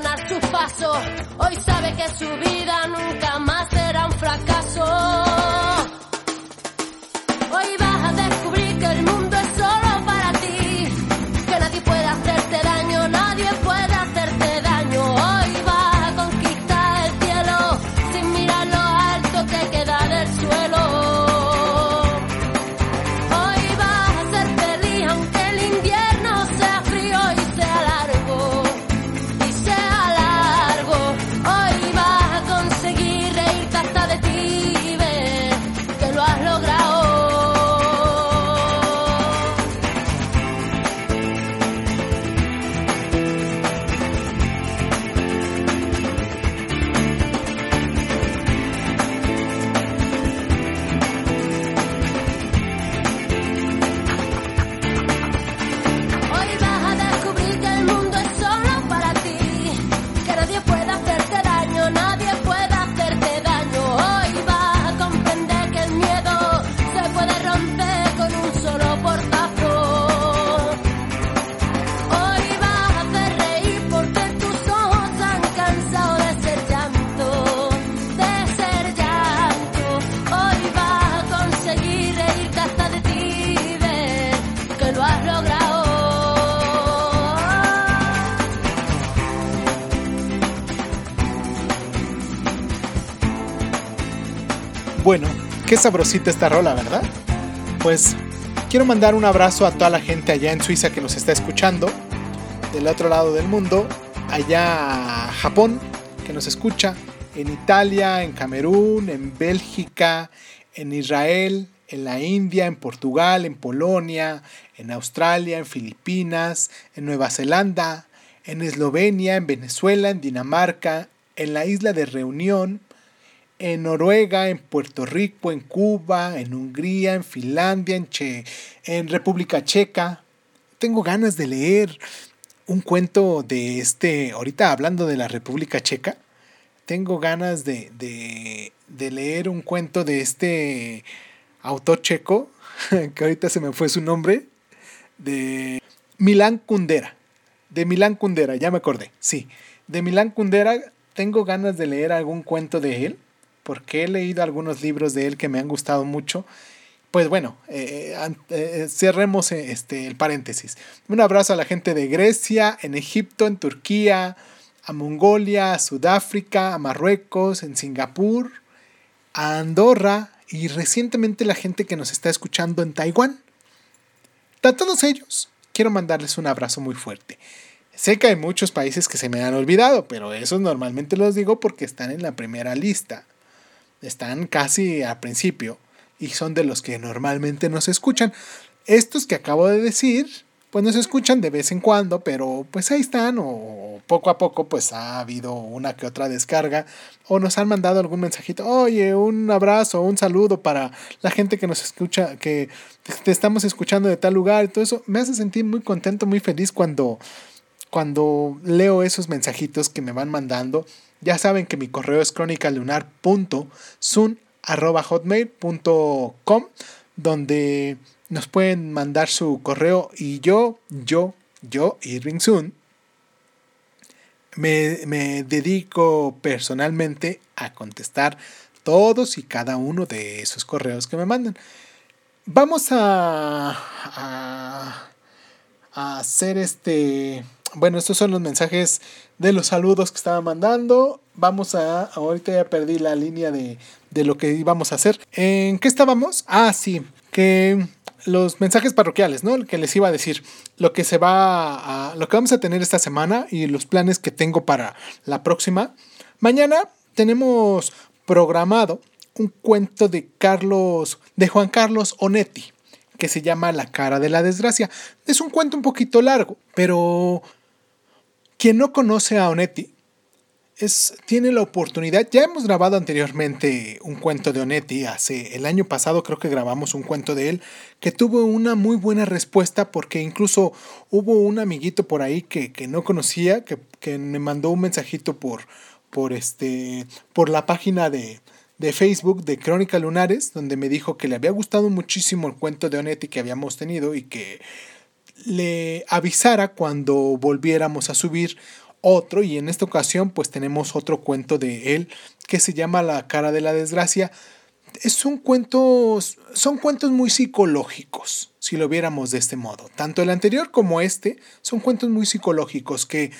sus. Hoy sabe que su vida nunca más será un fracaso. Qué sabrosita esta rola, ¿verdad? Pues quiero mandar un abrazo a toda la gente allá en Suiza que nos está escuchando, del otro lado del mundo, allá a Japón, que nos escucha, en Italia, en Camerún, en Bélgica, en Israel, en la India, en Portugal, en Polonia, en Australia, en Filipinas, en Nueva Zelanda, en Eslovenia, en Venezuela, en Dinamarca, en la isla de Reunión, en Noruega, en Puerto Rico, en Cuba, en Hungría, en Finlandia, en, che, en República Checa. Tengo ganas de leer un cuento de este, ahorita hablando de la República Checa, tengo ganas de, de, de leer un cuento de este autor checo, <laughs> que ahorita se me fue su nombre, de Milán Kundera. De Milán Kundera, ya me acordé, sí. De Milán Kundera tengo ganas de leer algún cuento de él, porque he leído algunos libros de él que me han gustado mucho. Pues bueno, eh, eh, cerremos este, el paréntesis. Un abrazo a la gente de Grecia, en Egipto, en Turquía, a Mongolia, a Sudáfrica, a Marruecos, en Singapur, a Andorra, y recientemente la gente que nos está escuchando en Taiwán. A todos ellos quiero mandarles un abrazo muy fuerte. Sé que hay muchos países que se me han olvidado, pero esos normalmente los digo porque están en la primera lista. Están casi al principio y son de los que normalmente nos escuchan. Estos que acabo de decir pues nos escuchan de vez en cuando, pero pues ahí están o poco a poco pues ha habido una que otra descarga o nos han mandado algún mensajito, oye, un abrazo, un saludo para la gente que nos escucha, que te estamos escuchando de tal lugar y todo eso, me hace sentir muy contento, muy feliz cuando, cuando leo esos mensajitos que me van mandando. Ya saben que mi correo es crónicalunar.sun.hotmail.com donde nos pueden mandar su correo y yo, yo, yo, Irving Sun, me, me, dedico personalmente a contestar todos y cada uno de esos correos que me mandan. Vamos a, a, a hacer este... Bueno, estos son los mensajes de los saludos que estaba mandando. Vamos a... Ahorita ya perdí la línea de, de lo que íbamos a hacer. ¿En qué estábamos? Ah, sí. Que los mensajes parroquiales, ¿no? Que les iba a decir lo que se va a, lo que vamos a tener esta semana y los planes que tengo para la próxima. Mañana tenemos programado un cuento de Carlos, de Juan Carlos Onetti, que se llama La cara de la desgracia. Es un cuento un poquito largo, pero quien no conoce a Onetti tiene la oportunidad. Ya hemos grabado anteriormente un cuento de Onetti. Hace el año pasado creo que grabamos un cuento de él que tuvo una muy buena respuesta porque incluso hubo un amiguito por ahí que, no conocía que, que, me mandó un mensajito por, por, este, por la página de, de Facebook de Crónica Lunares donde me dijo que le había gustado muchísimo el cuento de Onetti que habíamos tenido y que le avisara cuando volviéramos a subir otro y en esta ocasión pues tenemos otro cuento de él que se llama La cara de la desgracia. Es un cuento, son cuentos muy psicológicos, si lo viéramos de este modo. Tanto el anterior como este son cuentos muy psicológicos que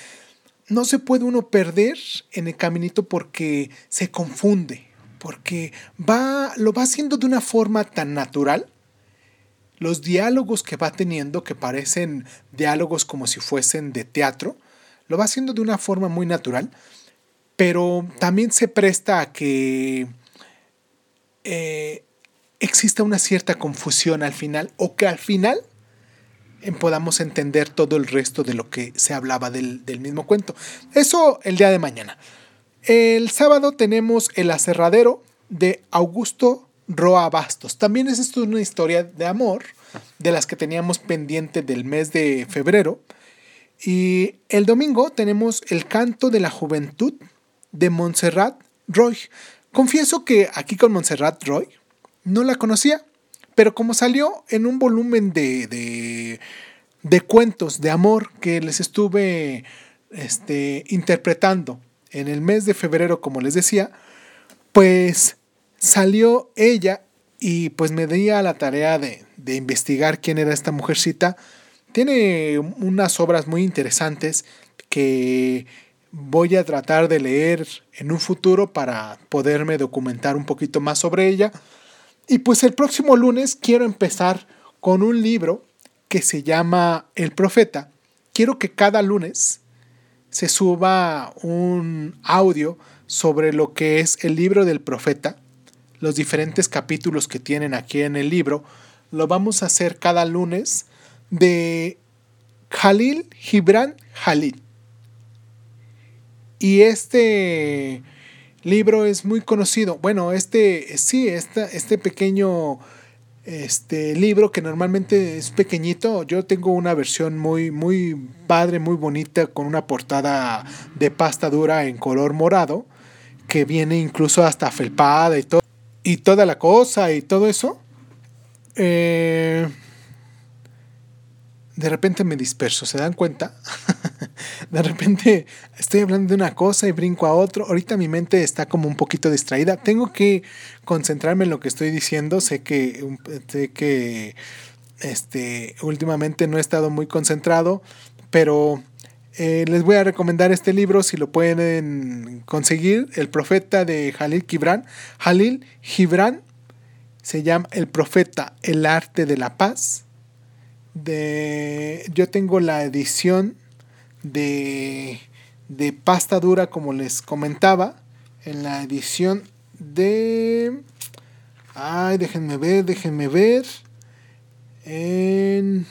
no se puede uno perder en el caminito porque se confunde, porque va, lo va haciendo de una forma tan natural. Los diálogos que va teniendo, que parecen diálogos como si fuesen de teatro, lo va haciendo de una forma muy natural, pero también se presta a que eh, exista una cierta confusión al final o que al final podamos entender todo el resto de lo que se hablaba del, mismo cuento. Eso el día de mañana. El sábado tenemos El aserradero de Augusto Roa Bastos. También es esto una historia de amor de las que teníamos pendiente del mes de febrero. Y el domingo tenemos el canto de la juventud de Montserrat Roy. Confieso que aquí con Montserrat Roy no la conocía, pero como salió en un volumen de, de, cuentos de amor que les estuve este, interpretando en el mes de febrero, como les decía, pues salió ella y pues me di a la tarea de, de investigar quién era esta mujercita tiene unas obras muy interesantes que voy a tratar de leer en un futuro para poderme documentar un poquito más sobre ella. Y pues el próximo lunes quiero empezar con un libro que se llama El Profeta. Quiero que cada lunes se suba un audio sobre lo que es el libro del profeta, los diferentes capítulos que tienen aquí en el libro. Lo vamos a hacer cada lunes de Jalil Gibran Jalil. Y este libro es muy conocido. Bueno, este sí, este pequeño este libro que normalmente es pequeñito. Yo tengo una versión muy, muy padre, muy bonita, con una portada de pasta dura en color morado, que viene incluso hasta felpada y todo. Y toda la cosa y todo eso. Eh, de repente me disperso, ¿se dan cuenta? <laughs> de repente estoy hablando de una cosa y brinco a otro. Ahorita mi mente está como un poquito distraída. Tengo que concentrarme en lo que estoy diciendo. Sé que, sé que este, últimamente no he estado muy concentrado, pero eh, les voy a recomendar este libro si lo pueden conseguir. El profeta de Jalil Gibran. Jalil Gibran se llama El profeta, el arte de la paz. De, yo tengo la edición de, de pasta dura, como les comentaba, en la edición de... Ay, déjenme ver, déjenme ver. En,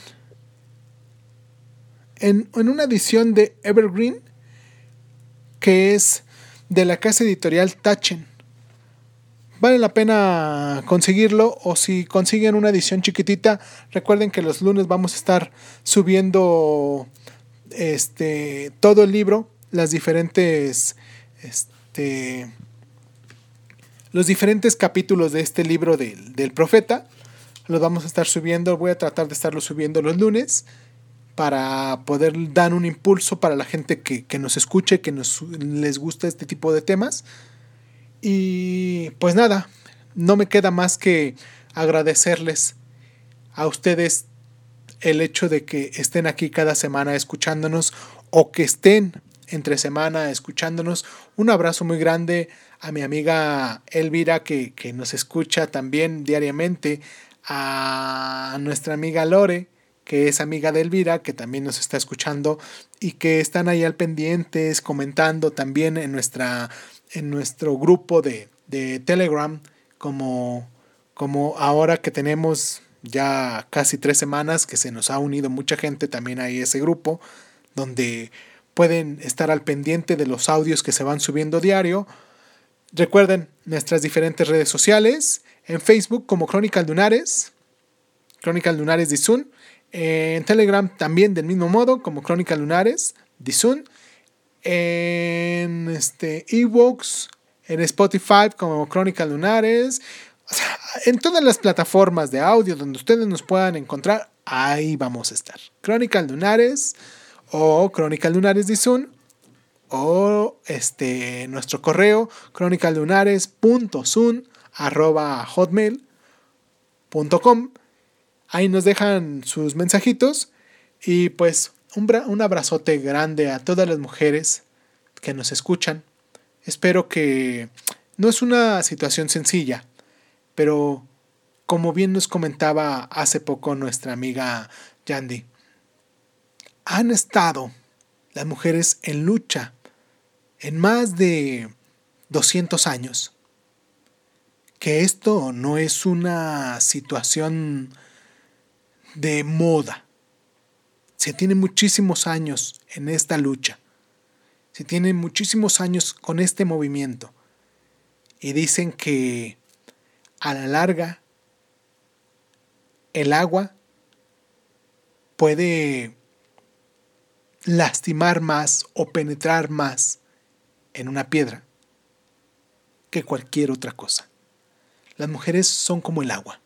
en, en una edición de Evergreen, que es de la casa editorial Tachen. Vale la pena conseguirlo o si consiguen una edición chiquitita, recuerden que los lunes vamos a estar subiendo este, todo el libro, las diferentes, este, los diferentes capítulos de este libro del, profeta. Los vamos a estar subiendo, voy a tratar de estarlo subiendo los lunes para poder dar un impulso para la gente que, nos escuche, que nos, les gusta este tipo de temas. Y pues nada, no me queda más que agradecerles a ustedes el hecho de que estén aquí cada semana escuchándonos o que estén entre semana escuchándonos. Un abrazo muy grande a mi amiga Elvira que, que nos escucha también diariamente, a nuestra amiga Lore que es amiga de Elvira, que también nos está escuchando y que están ahí al pendientes, comentando también en, nuestra, en nuestro grupo de, de Telegram, como, como ahora que tenemos ya casi tres semanas que se nos ha unido mucha gente también a ese grupo, donde pueden estar al pendiente de los audios que se van subiendo diario. Recuerden nuestras diferentes redes sociales, en Facebook como Crónica Lunares, Crónica Lunares Dizun, en Telegram también del mismo modo como Crónica Lunares Dizun, en este, Evox, en Spotify como Crónica Lunares, en todas las plataformas de audio donde ustedes nos puedan encontrar, ahí vamos a estar. Crónica Lunares o Crónica Lunares Zoom o este, nuestro correo hotmail.com Ahí nos dejan sus mensajitos y pues un, un abrazote grande a todas las mujeres que nos escuchan. Espero que no es una situación sencilla pero como bien nos comentaba hace poco nuestra amiga Yandy, han estado las mujeres en lucha en más de 200 años. Que esto no es una situación de moda. Se tiene muchísimos años en esta lucha. Se tiene muchísimos años con este movimiento. Y dicen que a la larga el agua puede lastimar más o penetrar más en una piedra que cualquier otra cosa. Las mujeres son como el agua.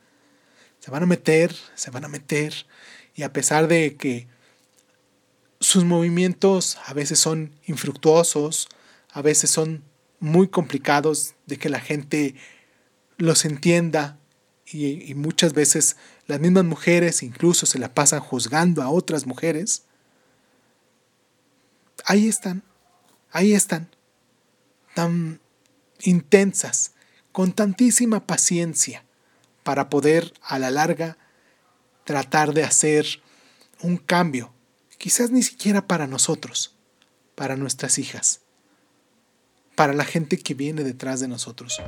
Se van a meter, se van a meter, y a pesar de que sus movimientos a veces son infructuosos, a veces son muy complicados de que la gente los entienda y, muchas veces las mismas mujeres incluso se la pasan juzgando a otras mujeres, ahí están, ahí están, tan intensas, con tantísima paciencia, para poder a la larga tratar de hacer un cambio, quizás ni siquiera para nosotros, para nuestras hijas, para la gente que viene detrás de nosotros.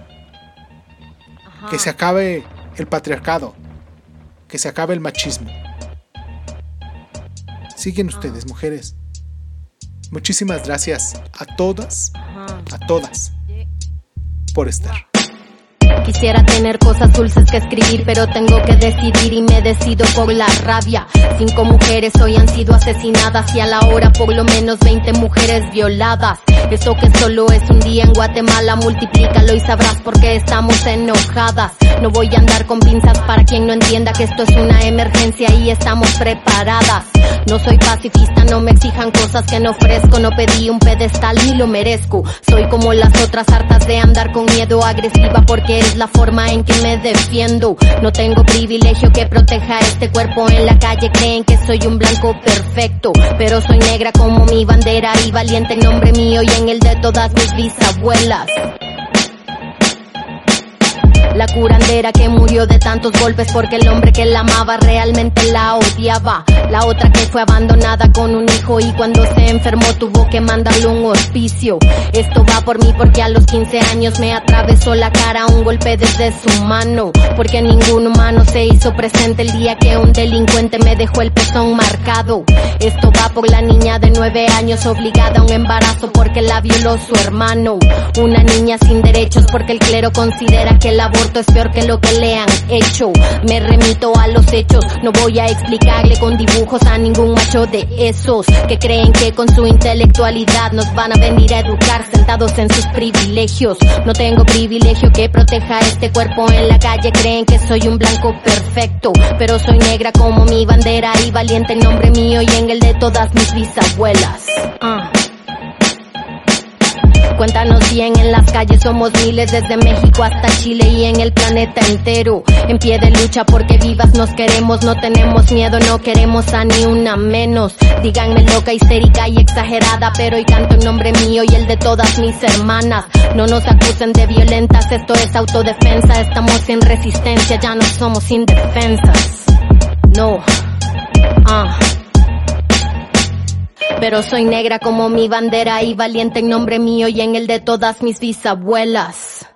Que se acabe el patriarcado, que se acabe el machismo. Siguen ustedes, mujeres. Muchísimas gracias a todas, a todas, por estar. Quisiera tener cosas dulces que escribir, pero tengo que decidir y me decido por la rabia. Cinco mujeres hoy han sido asesinadas y a la hora por lo menos 20 mujeres violadas. Eso que solo es un día en Guatemala, multiplícalo y sabrás por qué estamos enojadas. No voy a andar con pinzas para quien no entienda que esto es una emergencia y estamos preparadas. No soy pacifista, no me exijan cosas que no ofrezco, no pedí un pedestal ni lo merezco. Soy como las otras hartas de andar con miedo agresiva porque es la forma en que me defiendo. No tengo privilegio que proteja este cuerpo en la calle, creen que soy un blanco perfecto, pero soy negra como mi bandera y valiente en nombre mío y en el de todas mis bisabuelas. La curandera que murió de tantos golpes porque el hombre que la amaba realmente la odiaba. La otra que fue abandonada con un hijo y cuando se enfermó tuvo que mandarle un hospicio. Esto va por mí porque a los 15 años me atravesó la cara un golpe desde su mano. Porque ningún humano se hizo presente el día que un delincuente me dejó el pezón marcado. Esto va por la niña de 9 años obligada a un embarazo porque la violó su hermano. Una niña sin derechos porque el clero considera que el aborto es peor que lo que le han hecho. Me remito a los hechos, no voy a explicarle con dibujos a ningún macho de esos que creen que con su intelectualidad nos van a venir a educar sentados en sus privilegios. No tengo privilegio que proteja este cuerpo en la calle, creen que soy un blanco perfecto, pero soy negra como mi bandera y valiente en nombre mío y en el de todas mis bisabuelas. Ah. Cuéntanos bien, en las calles somos miles desde México hasta Chile y en el planeta entero. En pie de lucha porque vivas nos queremos, no tenemos miedo, no queremos a ni una menos. Díganme loca, histérica y exagerada, pero hoy canto en nombre mío y el de todas mis hermanas. No nos acusen de violentas, esto es autodefensa, estamos en resistencia, ya no somos indefensas. No. Ah pero soy negra como mi bandera y valiente en nombre mío y en el de todas mis bisabuelas.